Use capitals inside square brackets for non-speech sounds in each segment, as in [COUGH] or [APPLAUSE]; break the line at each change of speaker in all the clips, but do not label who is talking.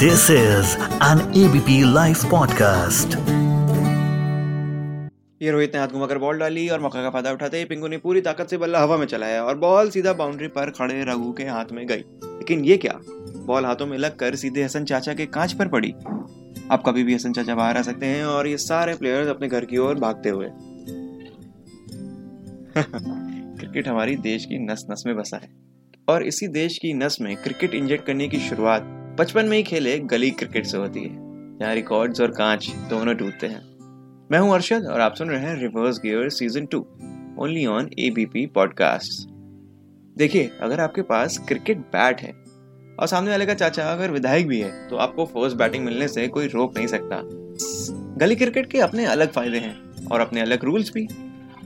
This is an ABP Life podcast.
ये रोहित ने हाथ घुमाकर बॉल डाली और मौका का फ़ायदा उठाते ही पिंकू ने पूरी ताकत से बल्ला हवा में चलाया और बॉल सीधा बाउंड्री पर खड़े रघु के हाथ में गई। लेकिन ये क्या? बॉल हाथों में लगकर सीधे हसन चाचा के कांच पर पड़ी। आप कभी भी हसन चाचा बाहर आ सकते हैं और ये सारे प्लेयर्स अपने घर की ओर भागते हुए। [LAUGHS] क्रिकेट हमारी देश की नस नस में बसा है। और इसी देश की नस में क्रिकेट इंजेक्ट करने की शुरुआत बचपन में ही खेले गली क्रिकेट से होती है। जहाँ रिकॉर्ड्स और कांच दोनों टूटते हैं। मैं हूँ अरशद और आप सुन रहे हैं reverse gear season two only on ABP podcast देखिए, अगर आपके पास क्रिकेट बैट है और सामने वाले का चाचा अगर विधायक भी है तो आपको फ़र्स्ट बैटिंग मिलने से कोई रोक नहीं सकता। गली क्रिकेट के अपने अलग फ़ायदे हैं और अपने अलग रूल्स भी।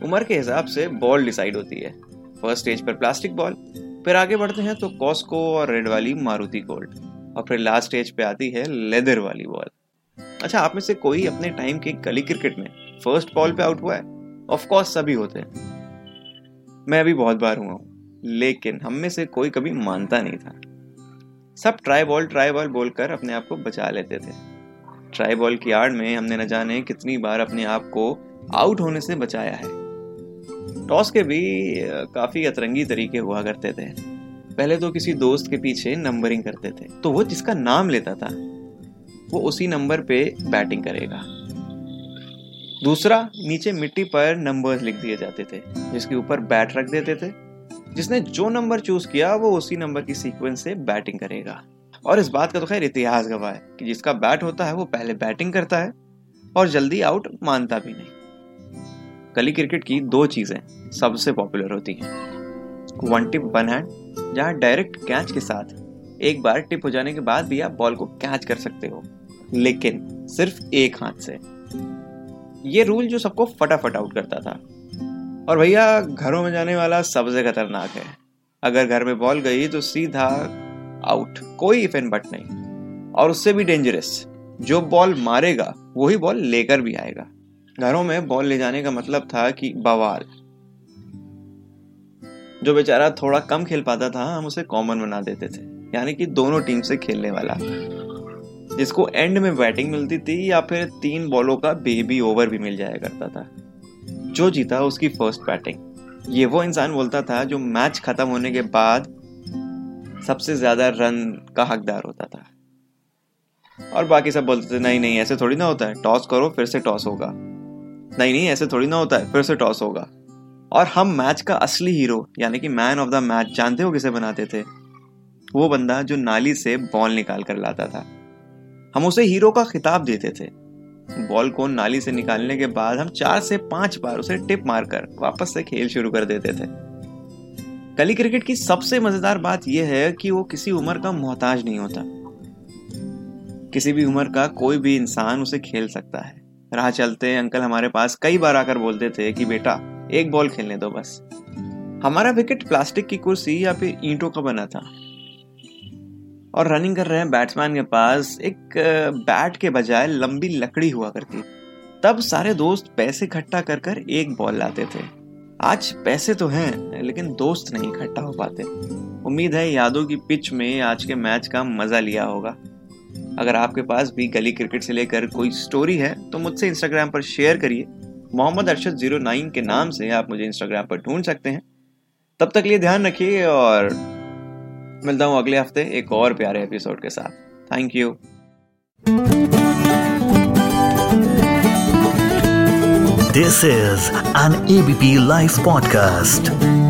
उम्र के हिसाब से बॉल डिसाइड होती है। फ़र्स्ट स्टेज पर प्लास्टिक बॉल फिर आगे बढ़ते हैं तो कॉस्को और रेड वाली मारुति गोल्ड और फिर लास्ट स्टेज पे आती है लेदर वाली बॉल अच्छा आप में से कोई अपने टाइम के गली क्रिकेट में फ़र्स्ट बॉल पे आउट हुआ है? ऑफ़ कोर्स सभी होते हैं। मैं अभी बहुत बार हुआ हूँ, लेकिन हम में से कोई कभी मानता नहीं था। सब ट्राई बॉल ट्राई बॉल बोलकर अपने आप को बचा लेते थे। ट्राई बॉल की आड़ में हमने न जाने कितनी बार अपने आप को आउट होने से बचाया है। टॉस के भी काफ़ी अतरंगी तरीके हुआ करते थे। पहले तो किसी दोस्त के पीछे नंबरिंग करते थे। तो वो जिसका नाम लेता था, वो उसी नंबर पे बैटिंग करेगा। दूसरा, नीचे मिट्टी पर नंबर्स लिख दिए जाते थे, जिसके ऊपर बैट रख देते थे। जिसने जो नंबर चूज़ किया, वो उसी नंबर की सीक्वेंस से बैटिंग करेगा। और इस बात का तो खैर इतिहास गवाह है कि जिसका बैट होता है, वो पहले बैटिंग करता है और जल्दी आउट मानता भी नहीं। गली क्रिकेट की दो चीज़ें सबसे पॉपुलर होती हैं। वन टिप वन हैंड जहाँ डायरेक्ट कैच के साथ एक बार टिप हो जाने के बाद भी आप बॉल को कैच कर सकते हो, लेकिन सिर्फ़ एक हाथ से। ये रूल जो सबको फटाफट आउट करता था। और भैया, घरों में जाने वाला सबसे खतरनाक है। अगर घर में बॉल गई तो सीधा आउट कोई इफ़ एंड बट नहीं। और उससे भी डेंजरस जो बॉल मारेगा, वही बॉल लेकर भी आएगा। घरों में बॉल ले जाने का मतलब था कि बवाल। जो बेचारा थोड़ा कम खेल पाता था, हम उसे कॉमन बना देते थे। यानी कि दोनों टीम से खेलने वाला। जिसको एंड में बैटिंग मिलती थी या फिर तीन बॉलों का बेबी ओवर भी मिल जाया करता था। जो जीता उसकी फ़र्स्ट बैटिंग ये वो इंसान बोलता था जो मैच खत्म होने के बाद सबसे ज़्यादा रन का हकदार होता था। और बाकी सब बोलते थे, नहीं नहीं, ऐसे थोड़ी ना होता है। टॉस करो, फिर से टॉस होगा। नहीं नहीं, ऐसे थोड़ी ना होता है, फिर से टॉस होगा। और हम मैच का असली हीरो यानी कि मैन ऑफ़ द मैच जानते हो किसे बनाते थे? वो बंदा जो नाली से बॉल निकाल कर लाता था। हम उसे हीरो का खिताब देते थे। बॉल को नाली से निकालने के बाद हम चार से पाँच बार उसे टिप मारकर वापस से खेल शुरू कर देते थे। गली क्रिकेट की सबसे मज़ेदार बात यह है कि वो किसी उम्र का मोहताज नहीं होता। किसी भी उम्र का कोई भी इंसान उसे खेल सकता है। राह चलते अंकल हमारे पास कई बार आकर बोलते थे कि बेटा एक बॉल खेलने दो बस। हमारा विकेट प्लास्टिक की कुर्सी या फिर ईंटों का बना था। और रनिंग कर रहे हैं बैट्समैन के पास, एक बैट के बजाय लंबी लकड़ी हुआ करती। तब सारे दोस्त पैसे इकट्ठा कर कर एक बॉल लाते थे। आज पैसे तो हैं, लेकिन दोस्त नहीं इकट्ठा हो पाते। उम्मीद है यादों की पिच में आज के मैच का मज़ा लिया होगा। अगर आपके पास भी गली क्रिकेट से लेकर कोई स्टोरी है तो मुझसे इंस्टाग्राम पर शेयर करिए। मोहम्मद अरशद ज़ीरो नाइन के नाम से आप मुझे इंस्टाग्राम पर ढूंढ सकते हैं। तब तक लिए ध्यान रखिए और मिलता हूँ अगले हफ़्ते एक और प्यारे एपिसोड के साथ। Thank you
this is an ABP live podcast.